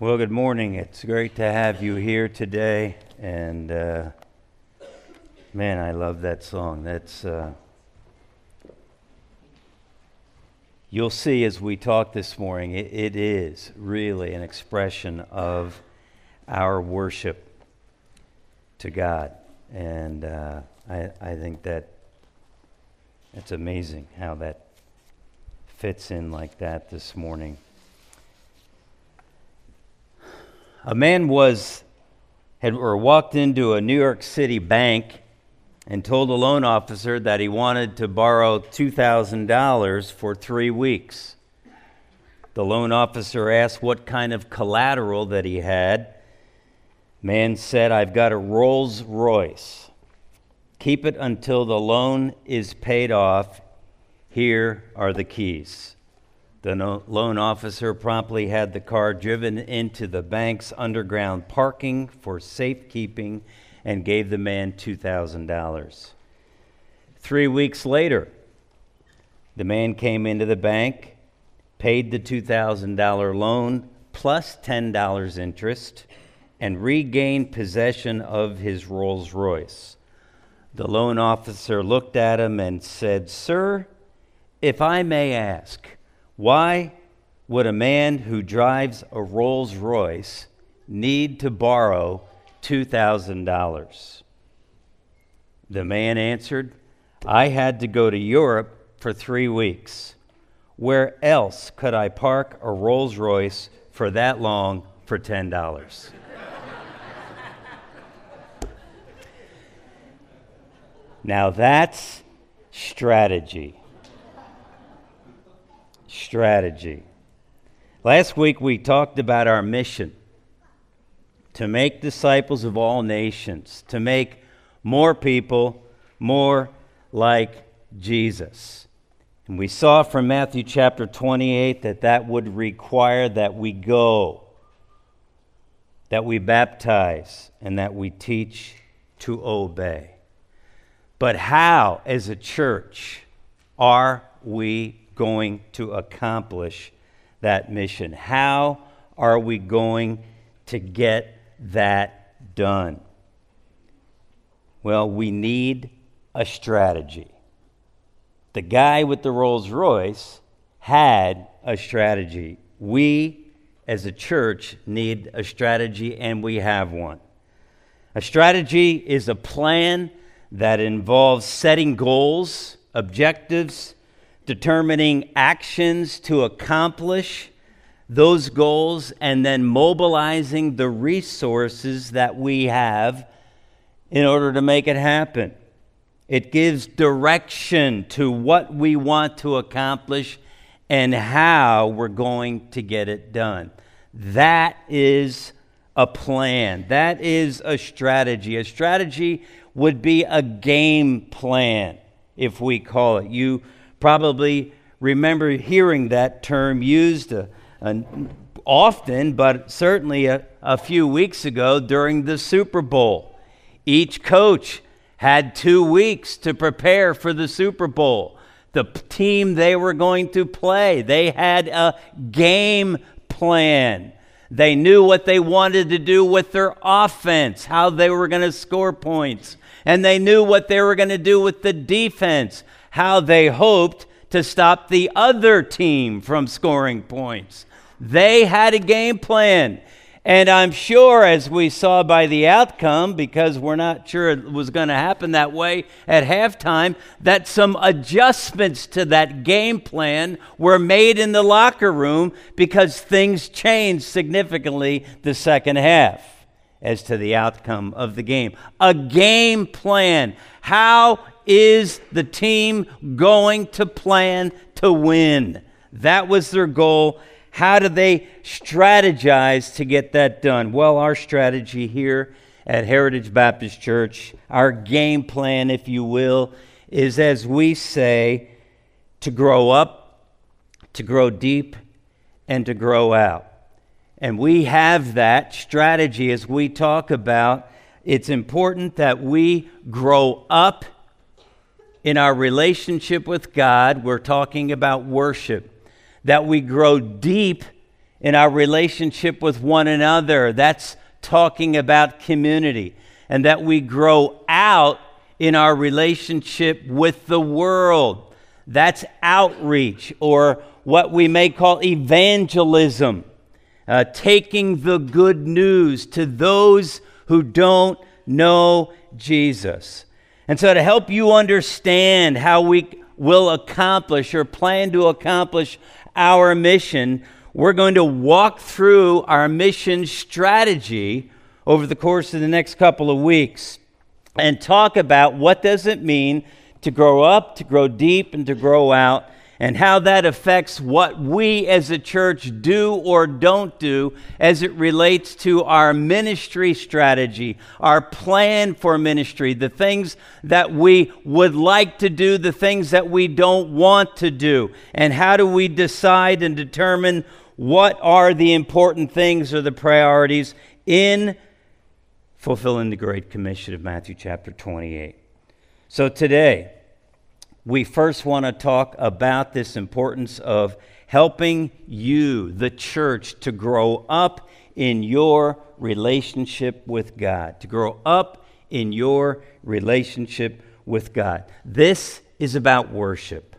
Well, good morning. It's great to have you here today. And uh, man, I love that song. That's. Uh, you'll see as we talk this morning, it, it is really an expression of our worship to God. And uh, I, I think that it's amazing how that fits in like that this morning. A man was had or walked into a New York City bank and told the loan officer that he wanted to borrow $2,000 for 3 weeks. The loan officer asked what kind of collateral that he had. Man said, "I've got a Rolls-Royce. Keep it until the loan is paid off. Here are the keys." The loan officer promptly had the car driven into the bank's underground parking for safekeeping and gave the man $2,000. Three weeks later, the man came into the bank, paid the $2,000 loan plus $10 interest, and regained possession of his Rolls Royce. The loan officer looked at him and said, Sir, if I may ask, why would a man who drives a Rolls Royce need to borrow $2,000? The man answered, I had to go to Europe for three weeks. Where else could I park a Rolls Royce for that long for $10? now that's strategy strategy. Last week we talked about our mission to make disciples of all nations, to make more people more like Jesus. And we saw from Matthew chapter 28 that that would require that we go, that we baptize, and that we teach to obey. But how, as a church, are we going to accomplish that mission? How are we going to get that done? Well, we need a strategy. The guy with the Rolls Royce had a strategy. We, as a church, need a strategy, and we have one. A strategy is a plan that involves setting goals, objectives, determining actions to accomplish those goals, and then mobilizing the resources that we have in order to make it happen. It gives direction to what we want to accomplish and how we're going to get it done. That is a plan. That is a strategy. A strategy would be a game plan, if we call it. You probably remember hearing that term used uh, uh, often, but certainly a, a few weeks ago during the Super Bowl. Each coach had two weeks to prepare for the Super Bowl. The team they were going to play, they had a game plan. They knew what they wanted to do with their offense, how they were going to score points. And they knew what they were going to do with the defense, how they hoped to stop the other team from scoring points. They had a game plan. And I'm sure, as we saw by the outcome, because we're not sure it was going to happen that way at halftime, that some adjustments to that game plan were made in the locker room because things changed significantly the second half as to the outcome of the game. A game plan. How is the team going to plan to win? That was their goal. How do they strategize to get that done? Well, our strategy here at Heritage Baptist Church, our game plan, if you will, is as we say, to grow up, to grow deep, and to grow out. And we have that strategy as we talk about. It's important that we grow up in our relationship with God, we're talking about worship, that we grow deep in our relationship with one another. That's talking about community. And that we grow out in our relationship with the world. That's outreach, or what we may call evangelism, uh, taking the good news to those who don't know Jesus. And so, to help you understand how we will accomplish or plan to accomplish our mission, we're going to walk through our mission strategy over the course of the next couple of weeks and talk about what does it mean to grow up, to grow deep, and to grow out, and how that affects what we as a church do or don't do as it relates to our ministry strategy, our plan for ministry, the things that we would like to do, the things that we don't want to do, and how do we decide and determine what are the important things or the priorities in fulfilling the Great Commission of Matthew chapter 28. So today, we first want to talk about this importance of helping you, the church, to grow up in your relationship with God, to grow up in your relationship with God. This is about worship.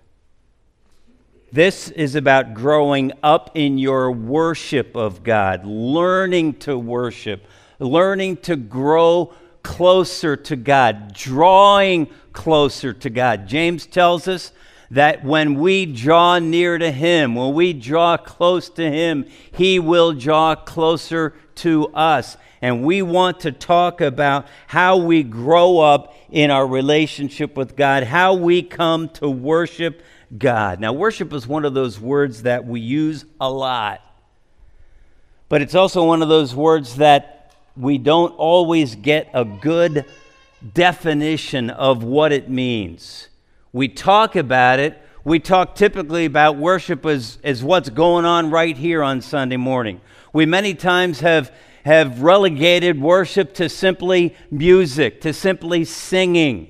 This is about growing up in your worship of God, learning to worship, learning to grow closer to God, drawing closer to God. James tells us that when we draw near to Him, when we draw close to Him, He will draw closer to us. And we want to talk about how we grow up in our relationship with God, how we come to worship God. Now, worship is one of those words that we use a lot, but it's also one of those words that we don't always get a good definition of what it means. We talk about it. We talk typically about worship as, as what's going on right here on Sunday morning. We many times have, have relegated worship to simply music, to simply singing.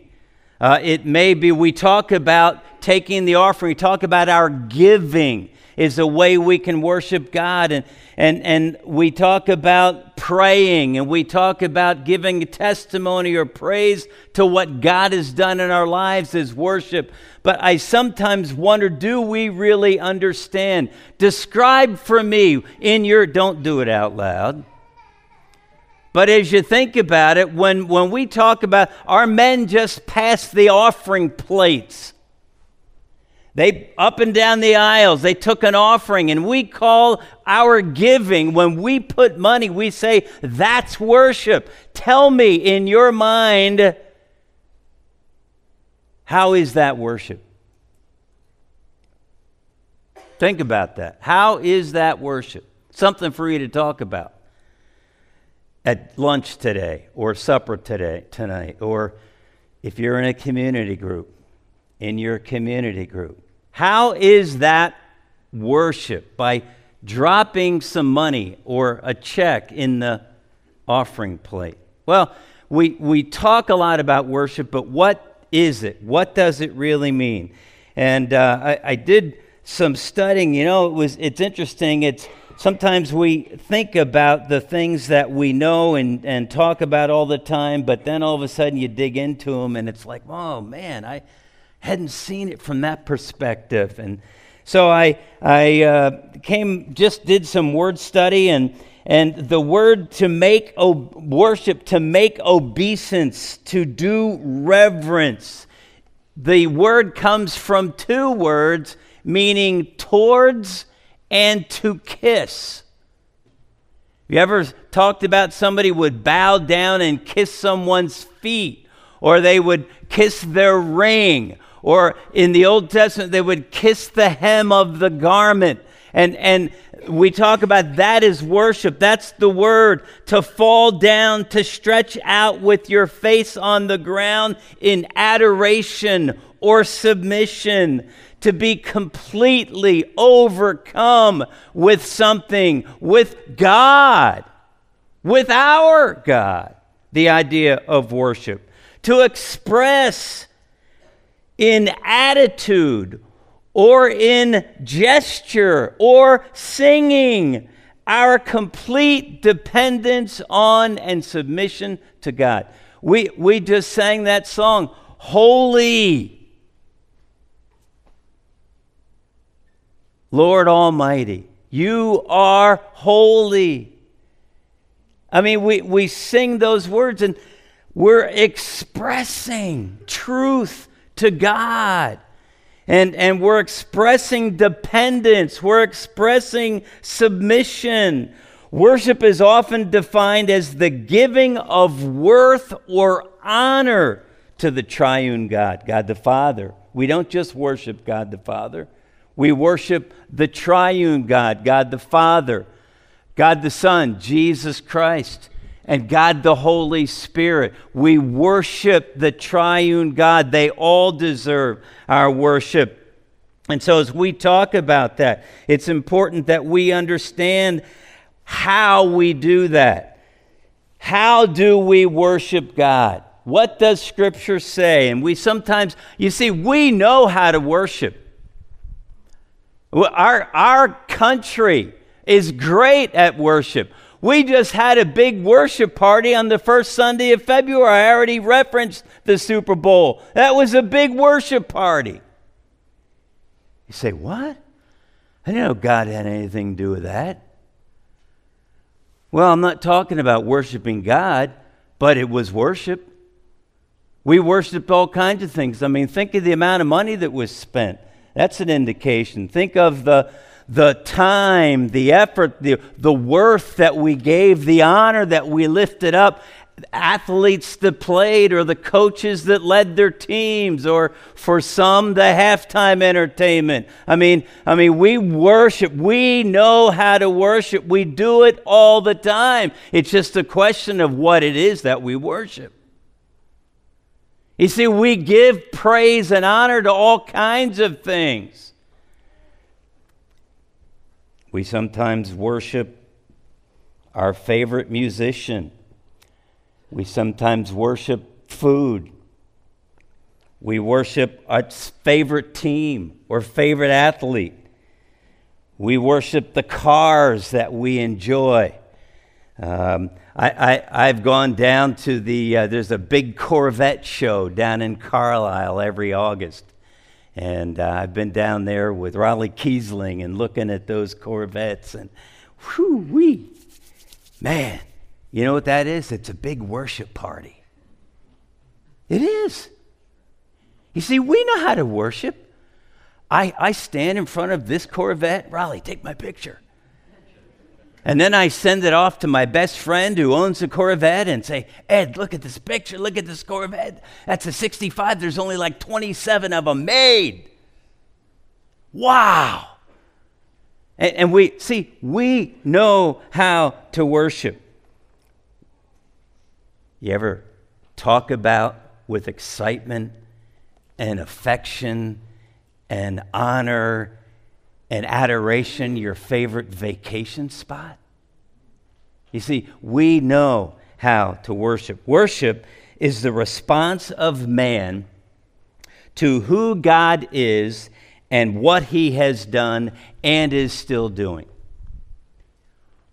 Uh, it may be we talk about taking the offering, we talk about our giving is a way we can worship God. And, and, and we talk about praying and we talk about giving testimony or praise to what God has done in our lives as worship. But I sometimes wonder do we really understand? Describe for me in your, don't do it out loud. But as you think about it, when, when we talk about our men just pass the offering plates, they up and down the aisles, they took an offering, and we call our giving, when we put money, we say, that's worship. Tell me in your mind, how is that worship? Think about that. How is that worship? Something for you to talk about at lunch today, or supper today, tonight, or if you're in a community group, in your community group. How is that worship? By dropping some money or a check in the offering plate. Well, we, we talk a lot about worship, but what is it? What does it really mean? And uh, I, I did some studying. You know, it was it's interesting. It's sometimes we think about the things that we know and, and talk about all the time, but then all of a sudden you dig into them and it's like, oh man, I hadn't seen it from that perspective. And so I, I uh, came, just did some word study, and, and the word to make worship, to make obeisance, to do reverence, the word comes from two words meaning towards and to kiss. You ever talked about somebody would bow down and kiss someone's feet, or they would kiss their ring, or in the Old Testament, they would kiss the hem of the garment. And, and we talk about that is worship. That's the word to fall down, to stretch out with your face on the ground in adoration or submission, to be completely overcome with something, with God, with our God. The idea of worship. To express in attitude or in gesture or singing our complete dependence on and submission to God. We, we just sang that song, Holy, Lord Almighty. You are holy. I mean, we, we sing those words and we're expressing truth to God. And, and we're expressing dependence. We're expressing submission. Worship is often defined as the giving of worth or honor to the triune God, God the Father. We don't just worship God the Father, we worship the triune God, God the Father, God the Son, Jesus Christ and God the Holy Spirit. We worship the triune God. They all deserve our worship. And so, as we talk about that, it's important that we understand how we do that. How do we worship God? What does Scripture say? And we sometimes, you see, we know how to worship. Our, our country is great at worship. We just had a big worship party on the first Sunday of February. I already referenced the Super Bowl. That was a big worship party. You say, What? I didn't know God had anything to do with that. Well, I'm not talking about worshiping God, but it was worship. We worshiped all kinds of things. I mean, think of the amount of money that was spent. That's an indication. Think of the the time, the effort, the, the worth that we gave, the honor that we lifted up, athletes that played, or the coaches that led their teams, or for some, the halftime entertainment. I mean, I mean, we worship. We know how to worship. We do it all the time. It's just a question of what it is that we worship. You see, we give praise and honor to all kinds of things. We sometimes worship our favorite musician. We sometimes worship food. We worship our favorite team or favorite athlete. We worship the cars that we enjoy. Um, I, have gone down to the, uh, there's a big Corvette show down in Carlisle every August. And uh, I've been down there with Raleigh Kiesling and looking at those Corvettes, and whoo wee, man, you know what that is? It's a big worship party. It is. You see, we know how to worship. I, I stand in front of this Corvette. Raleigh, take my picture. And then I send it off to my best friend who owns a Corvette and say, Ed, look at this picture. Look at this Corvette. That's a 65. There's only like 27 of them made. Wow. And, and we, see, we know how to worship. You ever talk about with excitement and affection and honor and adoration your favorite vacation spot? You see, we know how to worship. Worship is the response of man to who God is and what he has done and is still doing.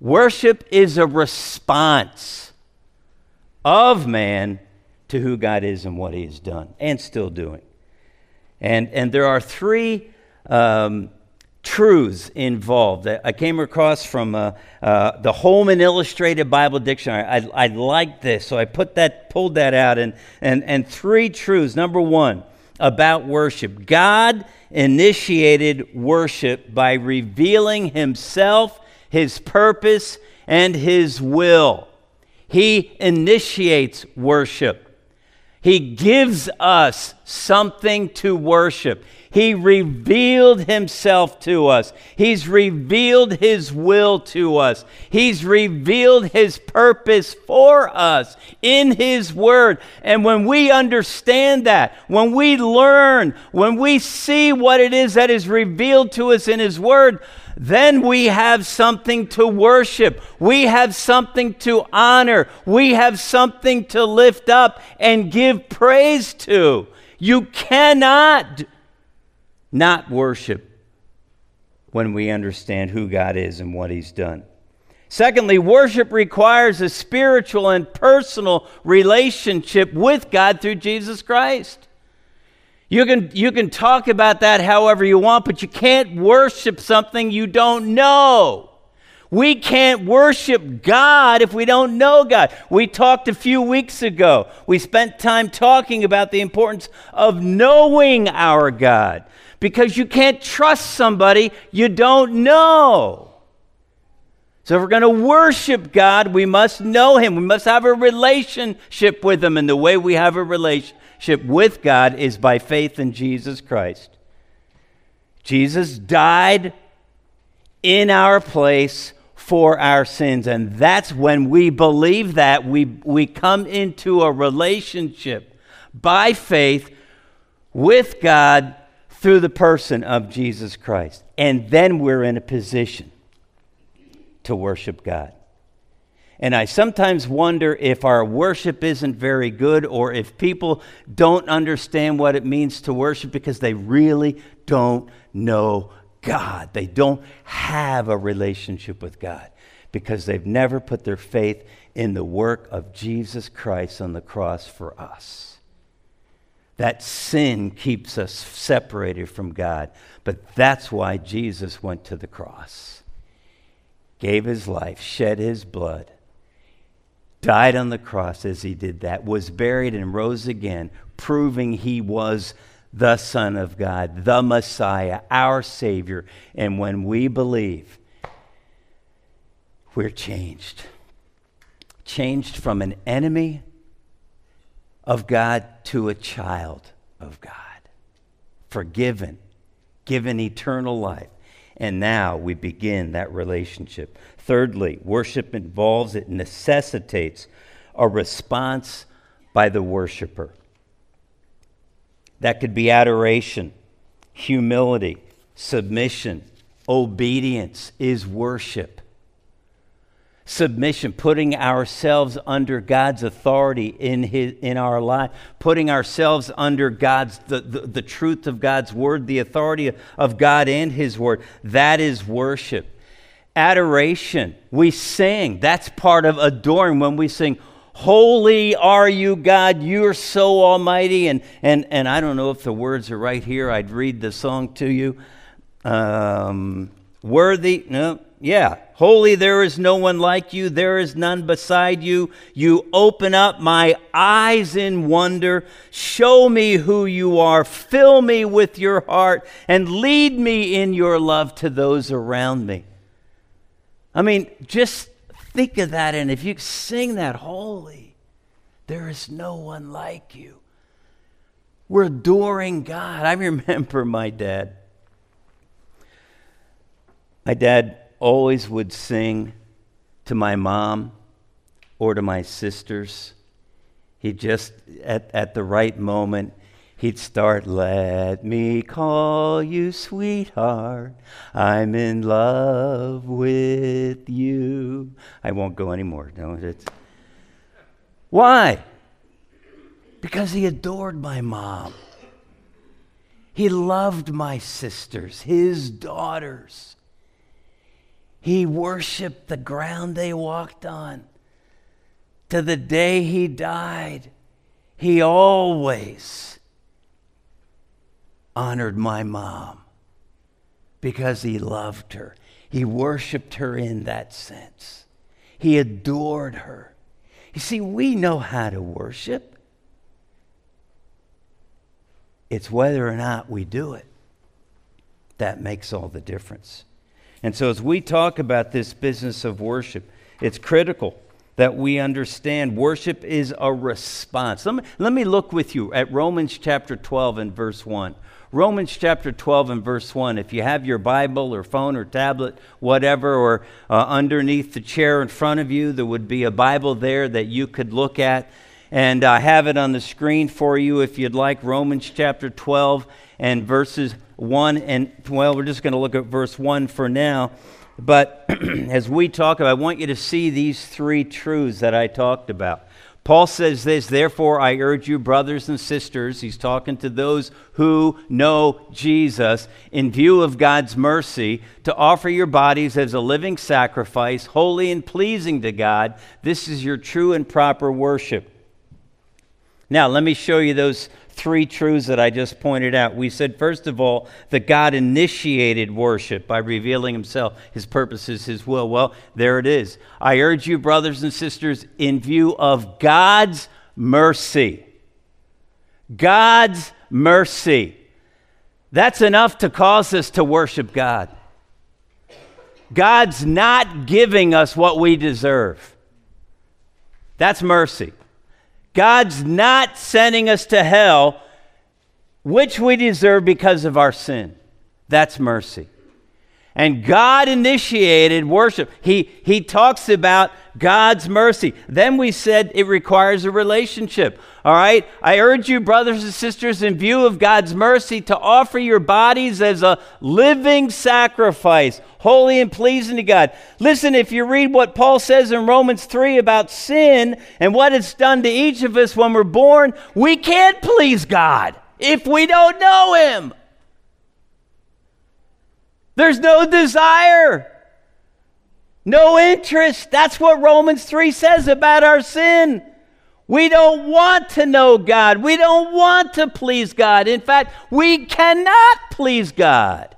Worship is a response of man to who God is and what he has done and still doing. And, and there are three um, truths involved I came across from uh, uh, the Holman Illustrated Bible Dictionary. I, I like this, so I put that, pulled that out, and, and, and three truths. Number one, about worship God initiated worship by revealing Himself, His purpose, and His will. He initiates worship. He gives us something to worship. He revealed himself to us. He's revealed his will to us. He's revealed his purpose for us in his word. And when we understand that, when we learn, when we see what it is that is revealed to us in his word, then we have something to worship. We have something to honor. We have something to lift up and give praise to. You cannot not worship when we understand who God is and what He's done. Secondly, worship requires a spiritual and personal relationship with God through Jesus Christ. You can, you can talk about that however you want, but you can't worship something you don't know. We can't worship God if we don't know God. We talked a few weeks ago. We spent time talking about the importance of knowing our God because you can't trust somebody you don't know. So, if we're going to worship God, we must know Him. We must have a relationship with Him. And the way we have a relationship with God is by faith in Jesus Christ. Jesus died in our place for our sins. And that's when we believe that, we, we come into a relationship by faith with God through the person of Jesus Christ. And then we're in a position to worship God. And I sometimes wonder if our worship isn't very good or if people don't understand what it means to worship because they really don't know God. They don't have a relationship with God because they've never put their faith in the work of Jesus Christ on the cross for us. That sin keeps us separated from God, but that's why Jesus went to the cross gave his life, shed his blood, died on the cross as he did that, was buried and rose again, proving he was the Son of God, the Messiah, our Savior. And when we believe, we're changed. Changed from an enemy of God to a child of God. Forgiven, given eternal life. And now we begin that relationship. Thirdly, worship involves, it necessitates a response by the worshiper. That could be adoration, humility, submission, obedience is worship submission, putting ourselves under God's authority in, his, in our life, putting ourselves under God's, the, the, the truth of God's word, the authority of God and his word. That is worship. Adoration, we sing. That's part of adoring when we sing, Holy are you, God, you're so almighty. And, and, and I don't know if the words are right here. I'd read the song to you. Um, worthy, no, yeah. Holy, there is no one like you. There is none beside you. You open up my eyes in wonder. Show me who you are. Fill me with your heart and lead me in your love to those around me. I mean, just think of that. And if you sing that, Holy, there is no one like you. We're adoring God. I remember my dad. My dad always would sing to my mom or to my sisters. He just, at, at the right moment, he'd start, Let me call you sweetheart. I'm in love with you. I won't go anymore. No, it's. Why? Because he adored my mom. He loved my sisters, his daughters. He worshiped the ground they walked on. To the day he died, he always honored my mom because he loved her. He worshiped her in that sense. He adored her. You see, we know how to worship. It's whether or not we do it that makes all the difference. And so, as we talk about this business of worship, it's critical that we understand worship is a response. Let me, let me look with you at Romans chapter 12 and verse 1. Romans chapter 12 and verse 1. If you have your Bible or phone or tablet, whatever, or uh, underneath the chair in front of you, there would be a Bible there that you could look at. And I have it on the screen for you if you'd like. Romans chapter 12 and verses 1 and, well, we're just going to look at verse 1 for now. But as we talk about, I want you to see these three truths that I talked about. Paul says this, therefore, I urge you, brothers and sisters, he's talking to those who know Jesus, in view of God's mercy, to offer your bodies as a living sacrifice, holy and pleasing to God. This is your true and proper worship. Now, let me show you those three truths that I just pointed out. We said, first of all, that God initiated worship by revealing himself, his purposes, his will. Well, there it is. I urge you, brothers and sisters, in view of God's mercy. God's mercy. That's enough to cause us to worship God. God's not giving us what we deserve. That's mercy. God's not sending us to hell, which we deserve because of our sin. That's mercy. And God initiated worship. He, he talks about God's mercy. Then we said it requires a relationship. All right? I urge you, brothers and sisters, in view of God's mercy, to offer your bodies as a living sacrifice, holy and pleasing to God. Listen, if you read what Paul says in Romans 3 about sin and what it's done to each of us when we're born, we can't please God if we don't know Him. There's no desire, no interest. That's what Romans 3 says about our sin. We don't want to know God. We don't want to please God. In fact, we cannot please God.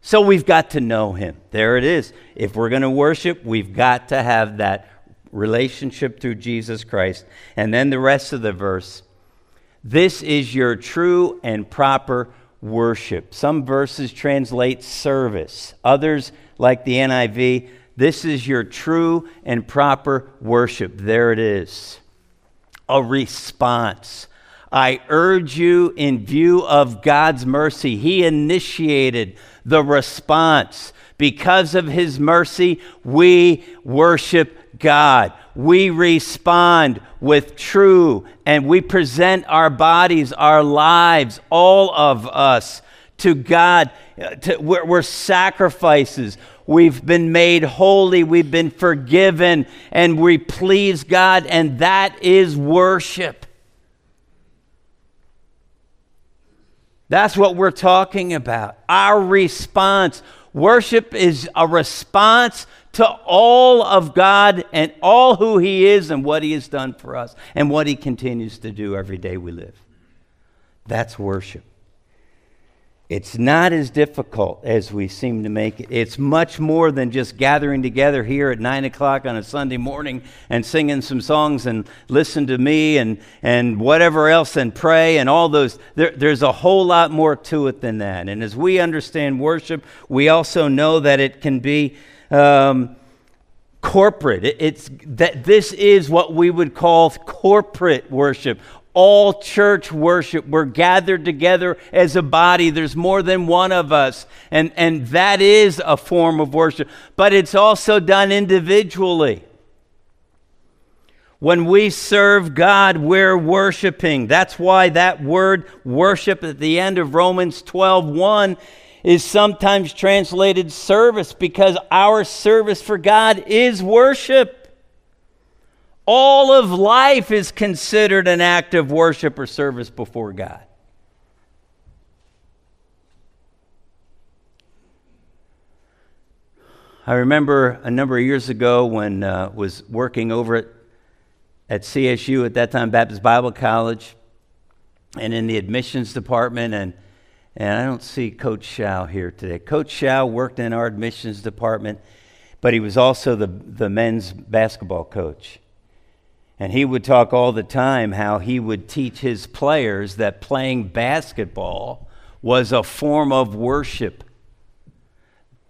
So we've got to know Him. There it is. If we're going to worship, we've got to have that relationship through Jesus Christ. And then the rest of the verse this is your true and proper worship. Some verses translate service, others, like the NIV, this is your true and proper worship. There it is. A response. I urge you, in view of God's mercy, He initiated the response. Because of His mercy, we worship God. We respond with true and we present our bodies, our lives, all of us to God. To, we're, we're sacrifices. We've been made holy. We've been forgiven and we please God, and that is worship. That's what we're talking about. Our response. Worship is a response to all of God and all who He is and what He has done for us and what He continues to do every day we live. That's worship. It's not as difficult as we seem to make it. It's much more than just gathering together here at 9 o'clock on a Sunday morning and singing some songs and listen to me and, and whatever else and pray and all those. There, there's a whole lot more to it than that. And as we understand worship, we also know that it can be um, corporate. It, it's that this is what we would call corporate worship. All church worship. We're gathered together as a body. There's more than one of us. And, and that is a form of worship. But it's also done individually. When we serve God, we're worshiping. That's why that word worship at the end of Romans 12 1 is sometimes translated service because our service for God is worship. All of life is considered an act of worship or service before God. I remember a number of years ago when uh, was working over at, at CSU, at that time Baptist Bible College, and in the admissions department, and and I don't see Coach Shao here today. Coach Shao worked in our admissions department, but he was also the, the men's basketball coach. And he would talk all the time how he would teach his players that playing basketball was a form of worship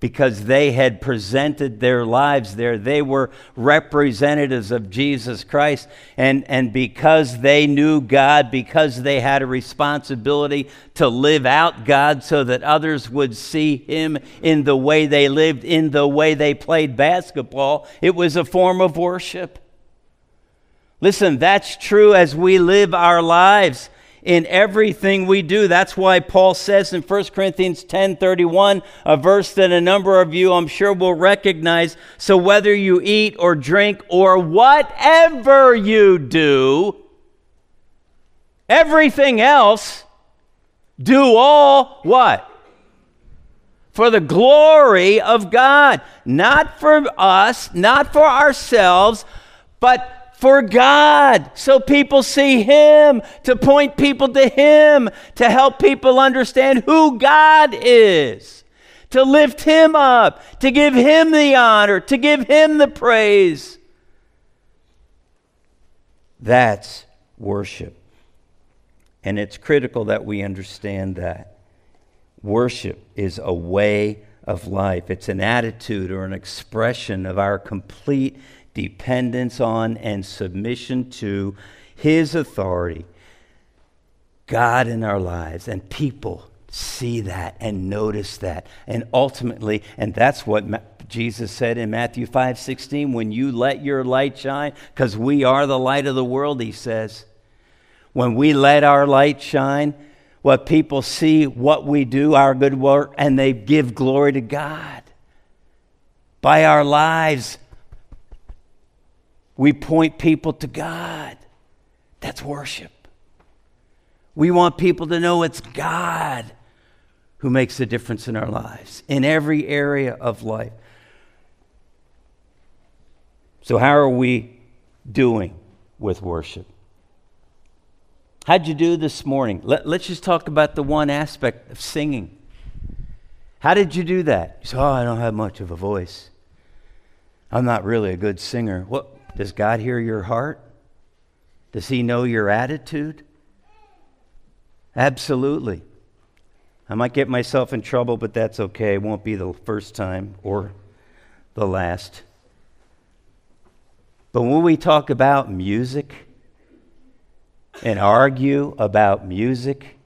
because they had presented their lives there. They were representatives of Jesus Christ. And, and because they knew God, because they had a responsibility to live out God so that others would see Him in the way they lived, in the way they played basketball, it was a form of worship. Listen, that's true as we live our lives in everything we do. That's why Paul says in 1 Corinthians 10:31, a verse that a number of you I'm sure will recognize, so whether you eat or drink or whatever you do, everything else do all what? For the glory of God, not for us, not for ourselves, but for God, so people see Him, to point people to Him, to help people understand who God is, to lift Him up, to give Him the honor, to give Him the praise. That's worship. And it's critical that we understand that. Worship is a way of life, it's an attitude or an expression of our complete dependence on, and submission to His authority. God in our lives, and people see that and notice that. And ultimately, and that's what Jesus said in Matthew 5 16, when you let your light shine, because we are the light of the world, he says. When we let our light shine, what people see what we do, our good work, and they give glory to God. By our lives, we point people to God. That's worship. We want people to know it's God who makes the difference in our lives, in every area of life. So, how are we doing with worship? How'd you do this morning? Let, us just talk about the one aspect of singing. How did you do that? You say, Oh, I don't have much of a voice. I'm not really a good singer. What, does God hear your heart? Does He know your attitude? Absolutely. I might get myself in trouble, but that's okay. It won't be the first time or the last. But when we talk about music and argue about music,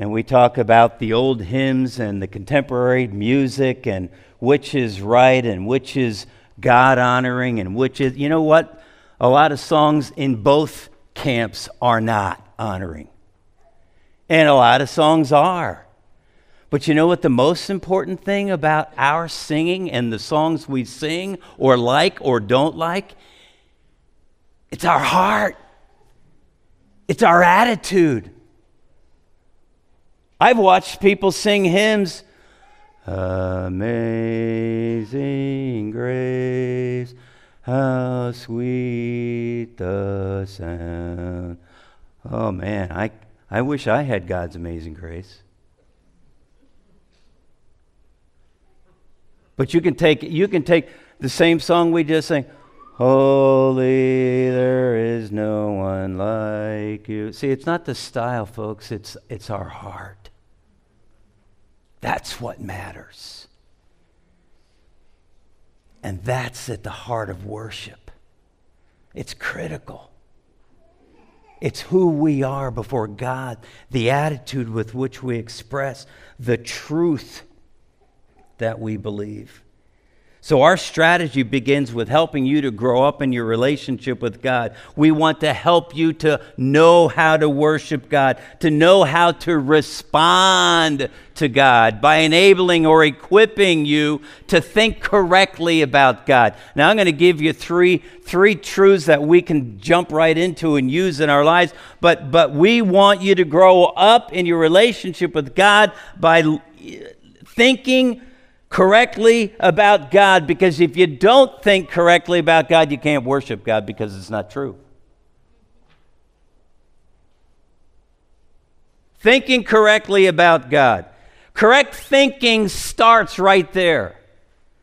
and we talk about the old hymns and the contemporary music and which is right and which is God honoring and which is, you know what? A lot of songs in both camps are not honoring. And a lot of songs are. But you know what the most important thing about our singing and the songs we sing or like or don't like? It's our heart. It's our attitude. I've watched people sing hymns Amazing grace, how sweet the sound. Oh man, I, I wish I had God's amazing grace. But you can take you can take the same song we just sang. Holy, there is no one like you. See, it's not the style, folks. It's it's our heart. That's what matters. And that's at the heart of worship. It's critical. It's who we are before God, the attitude with which we express the truth that we believe. So, our strategy begins with helping you to grow up in your relationship with God. We want to help you to know how to worship God, to know how to respond to God by enabling or equipping you to think correctly about God. Now, I'm going to give you three, three truths that we can jump right into and use in our lives, but, but we want you to grow up in your relationship with God by thinking correctly about God because if you don't think correctly about God, you can't worship God because it's not true. Thinking correctly about God. Correct thinking starts right there.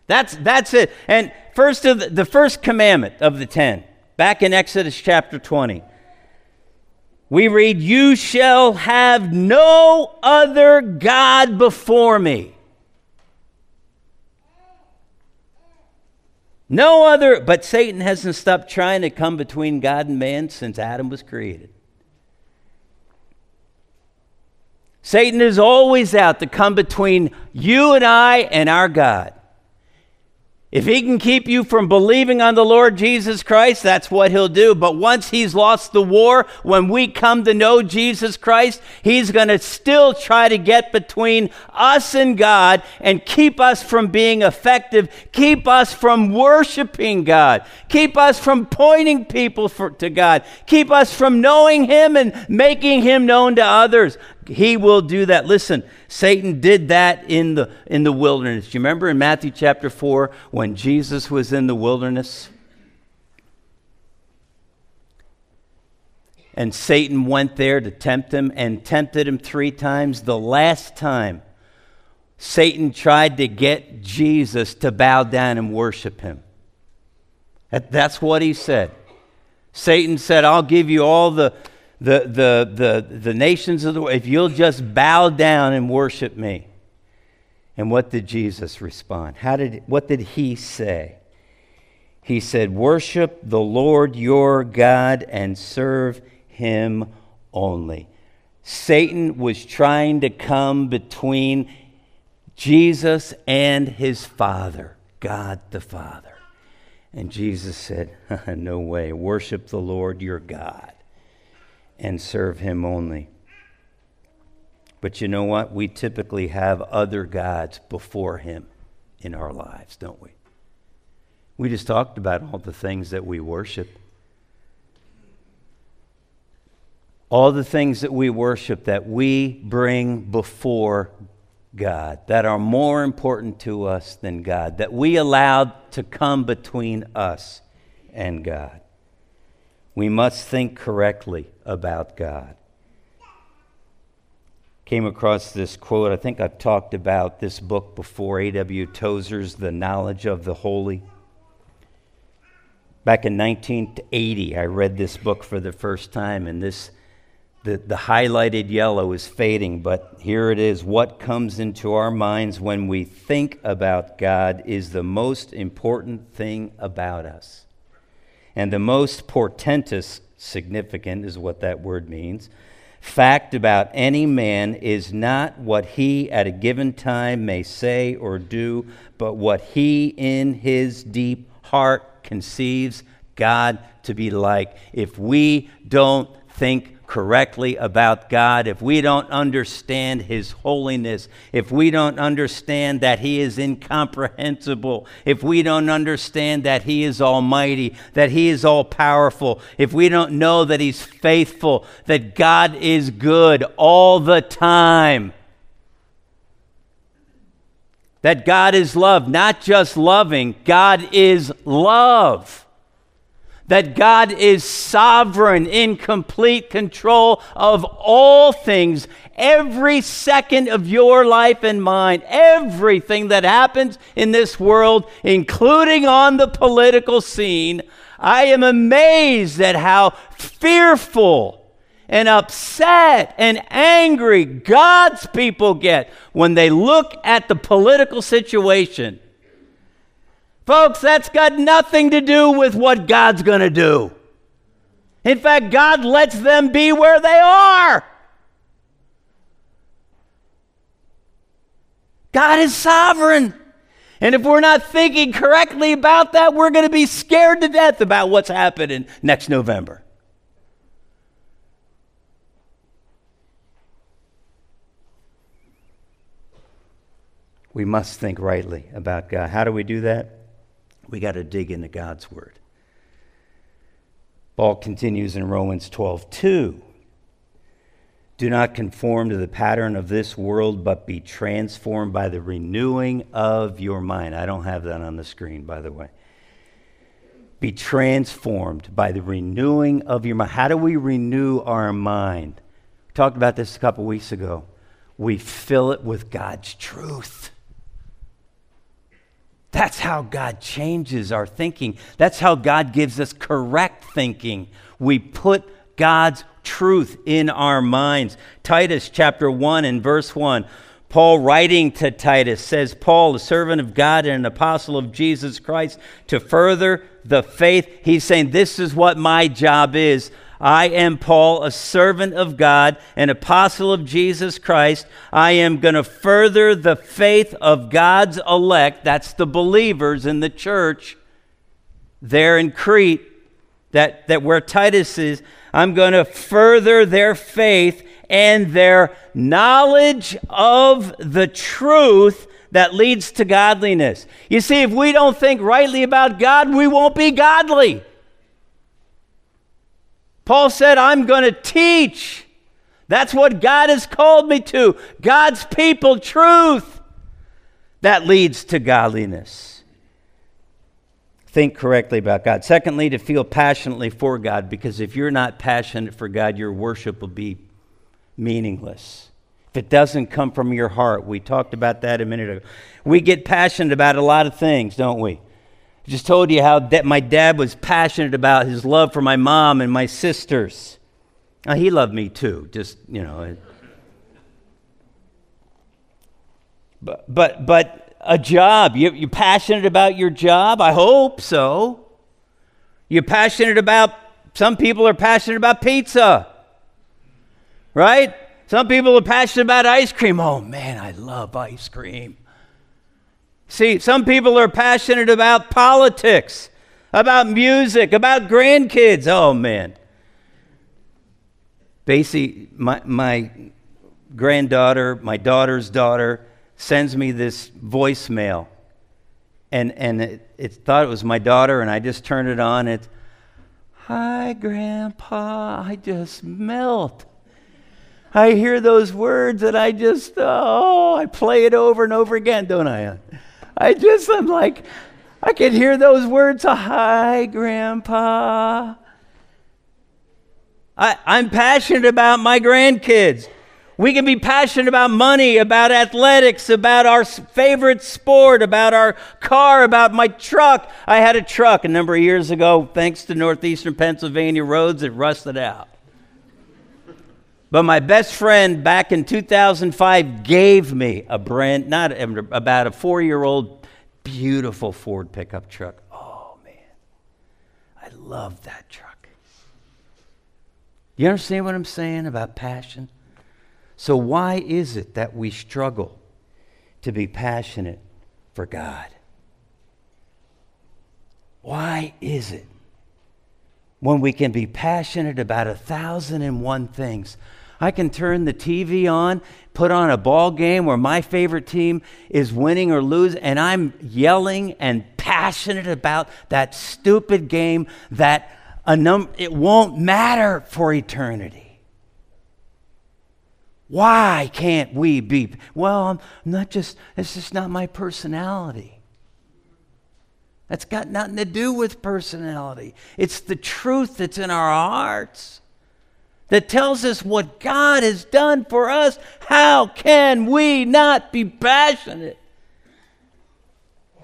That's, that's it. And first of the, the first commandment of the ten, back in Exodus chapter 20, we read, You shall have no other God before me. No other, but Satan hasn't stopped trying to come between God and man since Adam was created. Satan is always out to come between you and I and our God. If he can keep you from believing on the Lord Jesus Christ, that's what he'll do. But once he's lost the war, when we come to know Jesus Christ, he's going to still try to get between us and God and keep us from being effective, keep us from worshiping God, keep us from pointing people for, to God, keep us from knowing him and making him known to others. He will do that. Listen, Satan did that in the, in the wilderness. You remember in Matthew chapter 4 when Jesus was in the wilderness? And Satan went there to tempt him and tempted him three times. The last time, Satan tried to get Jesus to bow down and worship him. That's what he said. Satan said, I'll give you all the the, the, the, the nations of the world, if you'll just bow down and worship me. And what did Jesus respond? How did, what did he say? He said, Worship the Lord your God and serve him only. Satan was trying to come between Jesus and his Father, God the Father. And Jesus said, No way. Worship the Lord your God and serve Him only. But you know what? We typically have other gods before Him in our lives, don't we? We just talked about all the things that we worship. All the things that we worship that we bring before God, that are more important to us than God, that we allowed to come between us and God. We must think correctly about God. Came across this quote. I think I've talked about this book before A.W. Tozer's The Knowledge of the Holy. Back in 1980, I read this book for the first time, and this the, the highlighted yellow is fading, but here it is. What comes into our minds when we think about God is the most important thing about us. And the most portentous, significant is what that word means, fact about any man is not what he at a given time may say or do, but what he in his deep heart conceives God to be like. If we don't think correctly about God, if we don't understand His holiness, if we don't understand that He is incomprehensible, if we don't understand that He is almighty, that He is all powerful, if we don't know that He's faithful, that God is good all the time, that God is love, not just loving, God is love that God is sovereign, in complete control of all things, every second of your life and mine, everything that happens in this world, including on the political scene. I am amazed at how fearful and upset and angry God's people get when they look at the political situation Folks, that's got nothing to do with what God's going to do. In fact, God lets them be where they are. God is sovereign. And if we're not thinking correctly about that, we're going to be scared to death about what's happening next November. We must think rightly about God. How do we do that? We got to dig into God's word. Paul continues in Romans 12, 2. Do not conform to the pattern of this world, but be transformed by the renewing of your mind. I don't have that on the screen, by the way. Be transformed by the renewing of your mind. How do we renew our mind? We talked about this a couple weeks ago. We fill it with God's truth. That's how God changes our thinking. That's how God gives us correct thinking. We put God's truth in our minds. Titus chapter 1 and verse 1. Paul, writing to Titus, says, Paul, a servant of God and an apostle of Jesus Christ, to further the faith. He's saying, This is what my job is. I am Paul, a servant of God, an apostle of Jesus Christ. I am going to further the faith of God's elect, that's the believers in the church there in Crete, that, that where Titus is. I'm going to further their faith and their knowledge of the truth that leads to godliness. You see, if we don't think rightly about God, we won't be godly. Paul said, I'm going to teach. That's what God has called me to. God's people, truth. That leads to godliness. Think correctly about God. Secondly, to feel passionately for God, because if you're not passionate for God, your worship will be meaningless. If it doesn't come from your heart, we talked about that a minute ago. We get passionate about a lot of things, don't we? Just told you how that my dad was passionate about his love for my mom and my sisters. Now, he loved me too, just, you know. But, but, but a job, you, you're passionate about your job? I hope so. You're passionate about, some people are passionate about pizza, right? Some people are passionate about ice cream. Oh man, I love ice cream. See, some people are passionate about politics, about music, about grandkids. Oh, man. Basically, my, my granddaughter, my daughter's daughter, sends me this voicemail. And, and it, it thought it was my daughter, and I just turned it on. It's, Hi, Grandpa. I just melt. I hear those words and I just, oh, I play it over and over again, don't I? I just, I'm like, I can hear those words. Hi, Grandpa. I, I'm passionate about my grandkids. We can be passionate about money, about athletics, about our favorite sport, about our car, about my truck. I had a truck a number of years ago, thanks to northeastern Pennsylvania roads, it rusted out. But my best friend back in 2005 gave me a brand, not about a four year old, beautiful Ford pickup truck. Oh, man. I love that truck. You understand what I'm saying about passion? So, why is it that we struggle to be passionate for God? Why is it when we can be passionate about a thousand and one things? I can turn the TV on, put on a ball game where my favorite team is winning or losing, and I'm yelling and passionate about that stupid game that a num- it won't matter for eternity. Why can't we be? Well, I'm not just, it's just not my personality. That's got nothing to do with personality. It's the truth that's in our hearts that tells us what God has done for us, how can we not be passionate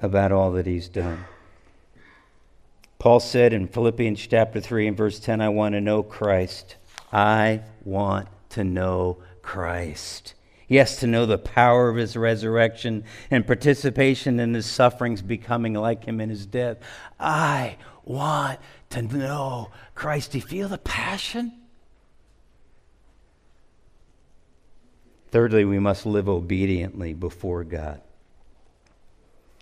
about all that He's done? Paul said in Philippians chapter 3 and verse 10, I want to know Christ. I want to know Christ. Yes, to know the power of his resurrection and participation in his sufferings, becoming like him in his death. I want to know Christ. Do you feel the passion? Thirdly, we must live obediently before God.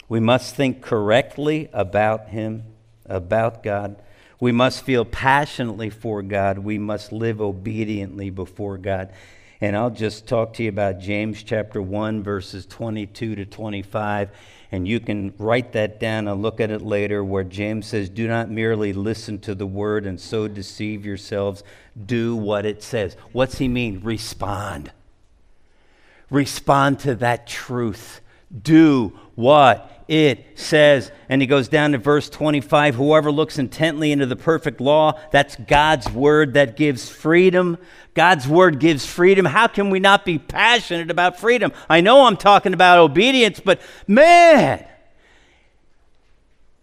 We must think correctly about Him, about God. We must feel passionately for God. We must live obediently before God. And I'll just talk to you about James chapter 1, verses 22 to 25. And you can write that down and look at it later, where James says, Do not merely listen to the word and so deceive yourselves. Do what it says. What's he mean? Respond respond to that truth. Do what it says. And he goes down to verse 25 Whoever looks intently into the perfect law, that's God's word that gives freedom. God's word gives freedom. How can we not be passionate about freedom? I know I'm talking about obedience, but man,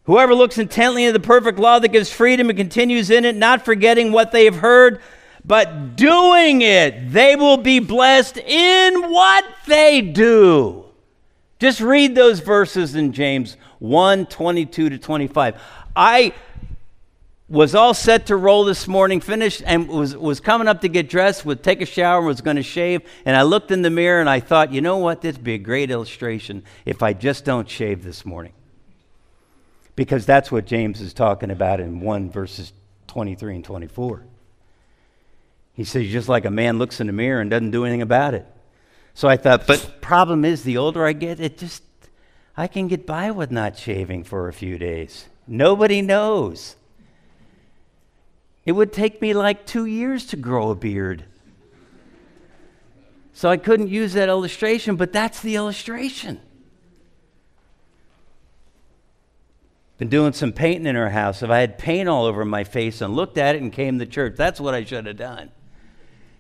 Whoever looks intently into the perfect law that gives freedom and continues in it, not forgetting what they have heard, but doing it, they will be blessed in what they do. Just read those verses in James 1 22 to 25. I, was all set to roll this morning, finished, and was, was coming up to get dressed, would take a shower, was going to shave. And I looked in the mirror and I thought, you know what? This would be a great illustration if I just don't shave this morning. Because that's what James is talking about in 1 verses 23 and 24. He says, just like a man looks in the mirror and doesn't do anything about it. So I thought, but problem is, the older I get, it just, I can get by with not shaving for a few days. Nobody knows. It would take me like two years to grow a beard. So I couldn't use that illustration, but that's the illustration. Been doing some painting in our house. If I had paint all over my face and looked at it and came to church, that's what I should have done.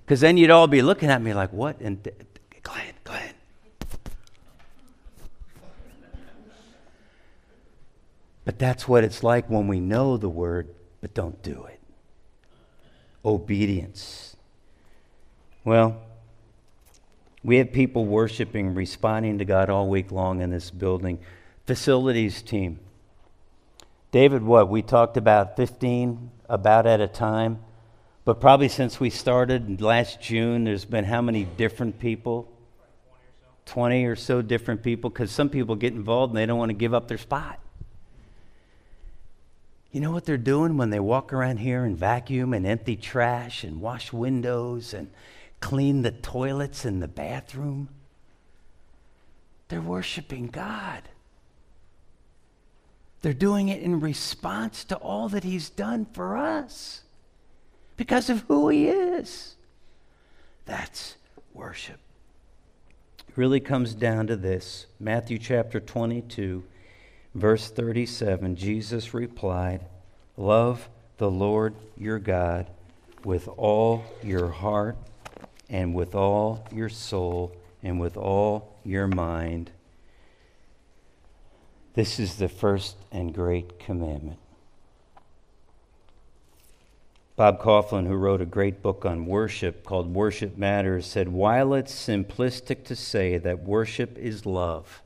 Because then you'd all be looking at me like, what? And Glenn, Glenn. But that's what it's like when we know the word, but don't do it obedience. Well, we have people worshiping, responding to God all week long in this building. Facilities team. David, what? We talked about 15 about at a time. But probably since we started last June, there's been how many different people? 20 or so different people, because some people get involved and they don't want to give up their spot. You know what they're doing when they walk around here and vacuum and empty trash and wash windows and clean the toilets in the bathroom? They're worshiping God. They're doing it in response to all that He's done for us because of who He is. That's worship. It really comes down to this Matthew chapter 22 Verse 37 Jesus replied, Love the Lord your God with all your heart and with all your soul and with all your mind. This is the first and great commandment. Bob Kauflin, who wrote a great book on worship called Worship Matters, said, While it's simplistic to say that worship is love,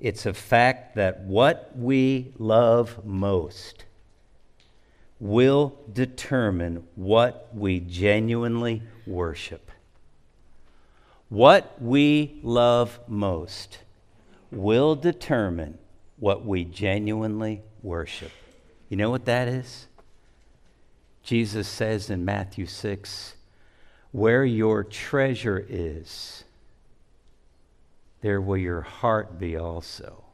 it's a fact that what we love most will determine what we genuinely worship. What we love most will determine what we genuinely worship. You know what that is? Jesus says in Matthew 6 where your treasure is, there will your heart be also.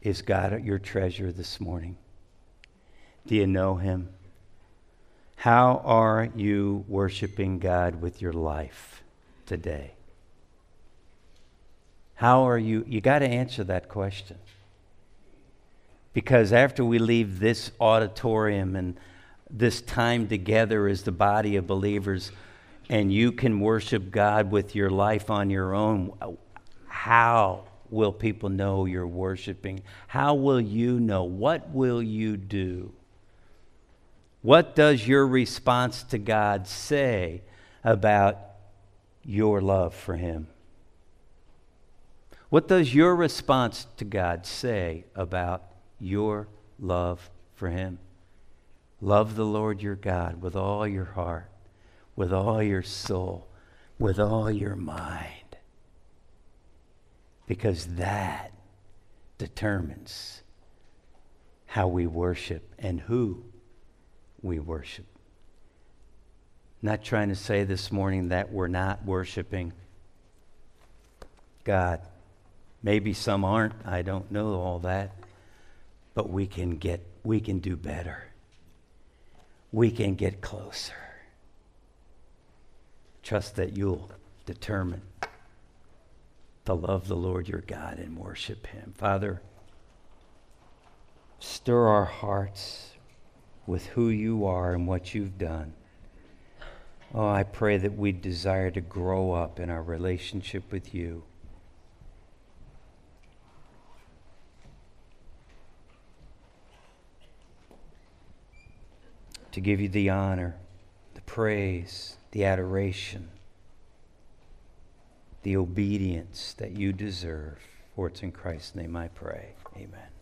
Is God your treasure this morning? Do you know Him? How are you worshiping God with your life today? How are you? You got to answer that question. Because after we leave this auditorium and this time together as the body of believers, and you can worship God with your life on your own, how will people know you're worshiping? How will you know? What will you do? What does your response to God say about your love for Him? What does your response to God say about your love for Him? Love the Lord your God with all your heart with all your soul, with all your mind. Because that determines how we worship and who we worship. Not trying to say this morning that we're not worshiping God. Maybe some aren't. I don't know all that. But we can get we can do better. We can get closer. Trust that you'll determine to love the Lord your God and worship him. Father, stir our hearts with who you are and what you've done. Oh, I pray that we desire to grow up in our relationship with you. To give you the honor, the praise, the adoration, the obedience that you deserve. For it's in Christ's name I pray. Amen.